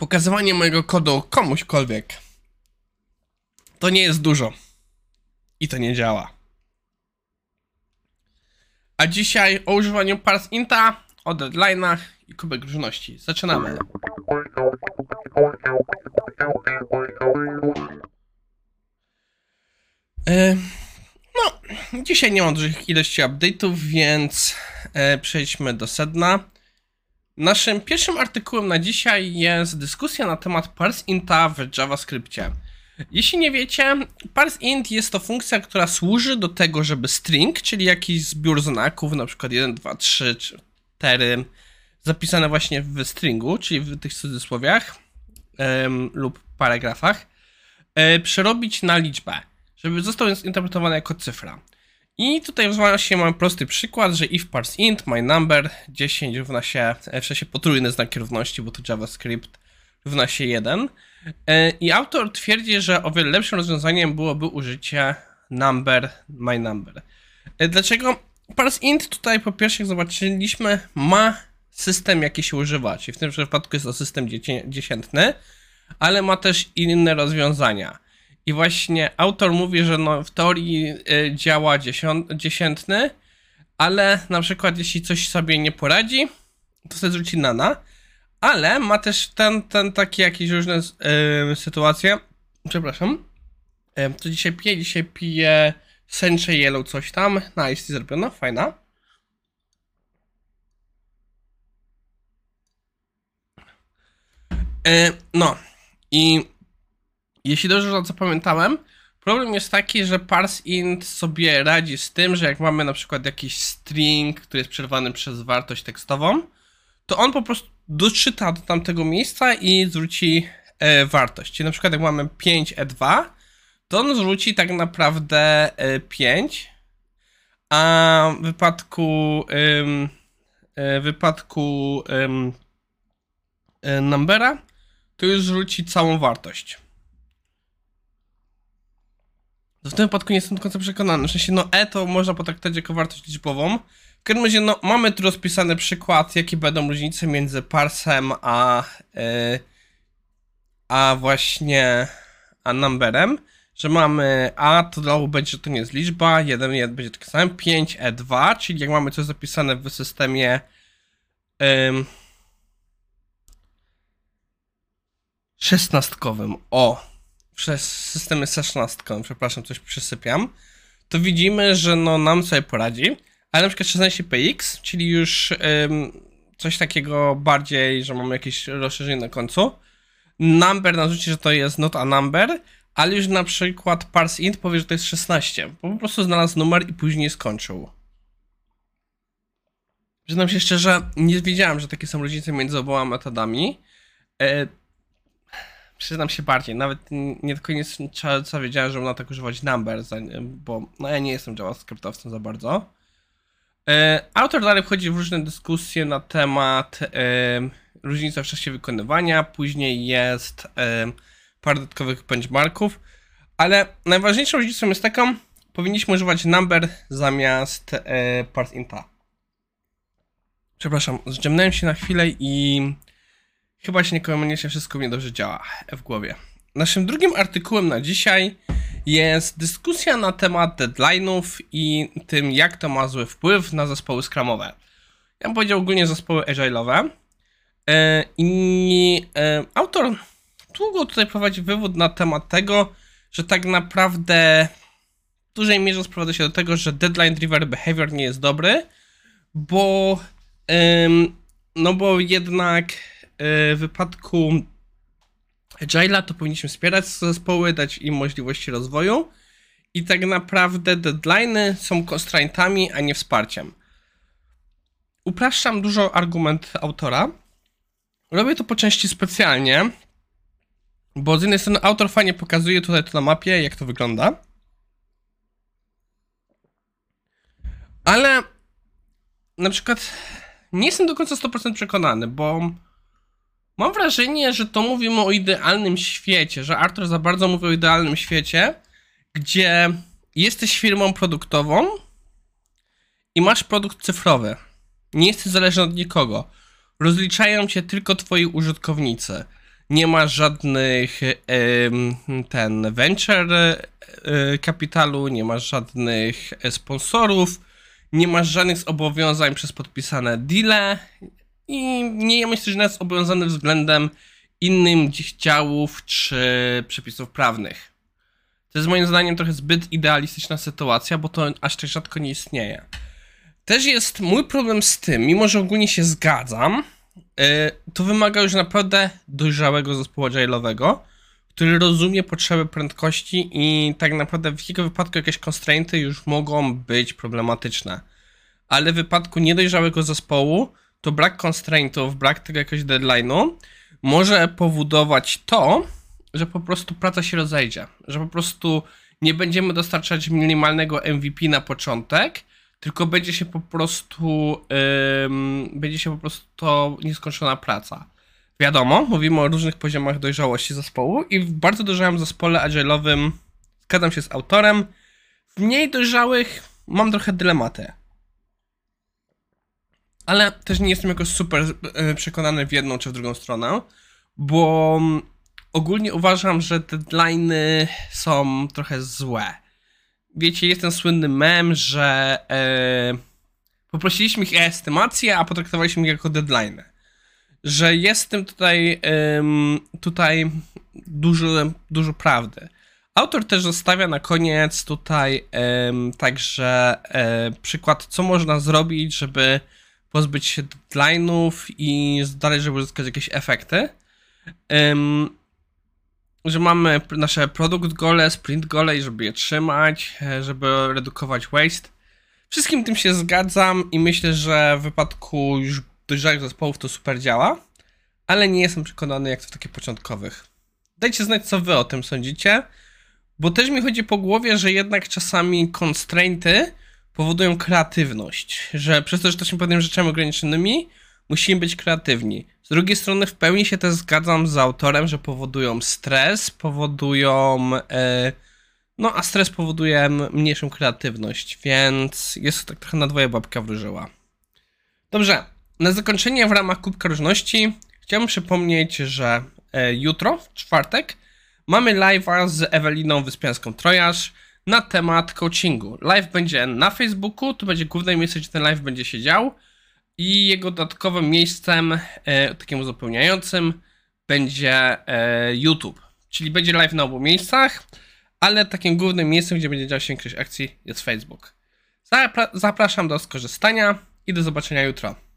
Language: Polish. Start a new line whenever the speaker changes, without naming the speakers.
pokazywanie mojego kodu komuśkolwiek to nie jest dużo. I to nie działa. A dzisiaj o używaniu parse inta, o deadline'ach i kubek różności. Zaczynamy. E, no, dzisiaj nie mam dużych ilości update'ów, więc e, przejdźmy do sedna. Naszym pierwszym artykułem na dzisiaj jest dyskusja na temat parseInta w JavaScriptie. Jeśli nie wiecie, parseInt jest to funkcja, która służy do tego, żeby string, czyli jakiś zbiór znaków, na przykład 1, 2, 3, 4, zapisane właśnie w stringu, czyli w tych cudzysłowiach ym, lub paragrafach, yy, przerobić na liczbę, żeby został zinterpretowany jako cyfra. I tutaj właśnie mamy prosty przykład, że if parse int my number 10 równa się, w sensie potrójny znak równości, bo to JavaScript równa się 1. E, I autor twierdzi, że o wiele lepszym rozwiązaniem byłoby użycie number my number. E, dlaczego? Parse int tutaj po pierwsze, jak zobaczyliśmy, ma system, jaki się używa, czyli w tym przypadku jest to system dziesiętny, ale ma też inne rozwiązania. I właśnie autor mówi, że no w teorii y, działa dziesiętny, ale na przykład jeśli coś sobie nie poradzi, to sobie zwróci nana, ale ma też ten, ten takie jakieś różne y, sytuacje. Przepraszam. Y, co dzisiaj piję? Dzisiaj piję Senche Yellow coś tam. Nice, zrobiona, fajna. Y, no i jeśli dobrze zapamiętałem, problem jest taki, że parseInt sobie radzi z tym, że jak mamy na przykład jakiś string, który jest przerwany przez wartość tekstową, to on po prostu doczyta do tamtego miejsca i zwróci e, wartość. Czyli na przykład jak mamy 5e2, to on zwróci tak naprawdę e, 5, a w wypadku e, w wypadku e, numbera to już zwróci całą wartość. W tym wypadku nie jestem do końca przekonany. W sensie, no E to można potraktować jako wartość liczbową. W każdym razie, no, mamy tu rozpisany przykład, jakie będą różnice między parsem a, yy, a właśnie a numberem. Że mamy A, to znowu będzie, że to nie jest liczba, 1, 1 będzie tak samo, 5, E2, czyli jak mamy coś zapisane w systemie szesnastkowym. O, przez systemy C16, przepraszam, coś przysypiam, to widzimy, że no nam sobie poradzi, ale na przykład 16px, czyli już ym, coś takiego bardziej, że mamy jakieś rozszerzenie na końcu, number nam rzuci, że to jest not a number, ale już na przykład parse int powie, że to jest 16, bo po prostu znalazł numer i później skończył. Przyznam się szczerze, nie wiedziałem, że takie są różnice między oboma metodami. Przyznam się bardziej, nawet nie tylko nie co wiedziałem, że można tak używać number, bo no ja nie jestem JavaScriptowcem za bardzo. E, autor dalej wchodzi w różne dyskusje na temat e, różnicy w czasie wykonywania, później jest e, parę dodatkowych benchmarków, ale najważniejszą różnicą jest taką, powinniśmy używać number zamiast part inta. Przepraszam, zdziemnąłem się na chwilę i Chyba się niekoniecznie wszystko mnie dobrze działa w głowie. Naszym drugim artykułem na dzisiaj jest dyskusja na temat deadline'ów i tym, jak to ma zły wpływ na zespoły skramowe. Ja bym powiedział ogólnie zespoły agile'owe. E, I e, autor długo tutaj prowadzi wywód na temat tego, że tak naprawdę w dużej mierze sprowadza się do tego, że deadline driven behavior nie jest dobry, bo no bo jednak w wypadku Agile'a to powinniśmy wspierać zespoły, dać im możliwości rozwoju i tak naprawdę deadline'y są constraintami, a nie wsparciem. Upraszczam dużo argument autora. Robię to po części specjalnie, bo z jednej strony autor fajnie pokazuje tutaj to na mapie, jak to wygląda. Ale na przykład nie jestem do końca 100% przekonany, bo Mam wrażenie, że to mówimy o idealnym świecie, że Arthur za bardzo mówi o idealnym świecie, gdzie jesteś firmą produktową i masz produkt cyfrowy. Nie jesteś zależny od nikogo. Rozliczają cię tylko twoi użytkownicy. nie ma żadnych ten venture e, kapitalu, nie ma żadnych e, sponsorów, nie ma żadnych zobowiązań przez podpisane deale i nie myślę, że nawet zobowiązany względem innym działów czy przepisów prawnych. To jest moim zdaniem trochę zbyt idealistyczna sytuacja, bo to aż tak rzadko nie istnieje. Też jest mój problem z tym, mimo że ogólnie się zgadzam, yy, to wymaga już naprawdę dojrzałego zespołu agile'owego, który rozumie potrzeby prędkości i tak naprawdę w jego wypadku jakieś constrainty już mogą być problematyczne. Ale w wypadku niedojrzałego zespołu to brak constraintów, brak tego jakiegoś deadline'u może powodować to, że po prostu praca się rozejdzie, że po prostu nie będziemy dostarczać minimalnego MVP na początek, tylko będzie się po prostu będzie się po prostu to nieskończona praca. Wiadomo, mówimy o różnych poziomach dojrzałości zespołu i w bardzo dojrzałym zespole agile'owym zgadzam się z autorem. W mniej dojrzałych mam trochę dylematy. Ale też nie jestem jakoś super e, przekonany w jedną czy w drugą stronę, bo ogólnie uważam, że deadlines są trochę złe. Wiecie, jest ten słynny mem, że e, poprosiliśmy ich o estymację, a potraktowaliśmy ich jako deadline. Że jest w tym tutaj, e, tutaj dużo, dużo prawdy. Autor też zostawia na koniec tutaj e, także przykład, co można zrobić, żeby pozbyć się deadline'ów i dalej, żeby uzyskać jakieś efekty. Um, że mamy nasze produkt gole, sprint gole i żeby je trzymać, e, żeby redukować waste. Wszystkim tym się zgadzam i myślę, że w wypadku już dojrzałych zespołów to super działa, ale nie jestem przekonany jak to w takich początkowych. Dajcie znać, co wy o tym sądzicie, bo też mi chodzi po głowie, że jednak czasami constrainty powodują kreatywność, że przez to, że jesteśmy pewnymi rzeczami ograniczonymi, musimy być kreatywni. Z drugiej strony w pełni się też zgadzam z autorem, że powodują stres, powodują... E, no, a stres powoduje mniejszą kreatywność, więc jest to tak trochę na dwoje babka wróżyła. Dobrze, na zakończenie w ramach Kubka Różności chciałbym przypomnieć, że e, jutro, w czwartek, mamy live'a z Eweliną Wyspiańską-Trojasz na temat coachingu. Live będzie na Facebooku, to będzie główne miejsce, gdzie ten live będzie się dział i jego dodatkowym miejscem, e, takim uzupełniającym, będzie e, YouTube. Czyli będzie live na obu miejscach, ale takim głównym miejscem, gdzie będzie dział się większość akcji, jest Facebook. Zapra zapraszam do skorzystania i do zobaczenia jutro.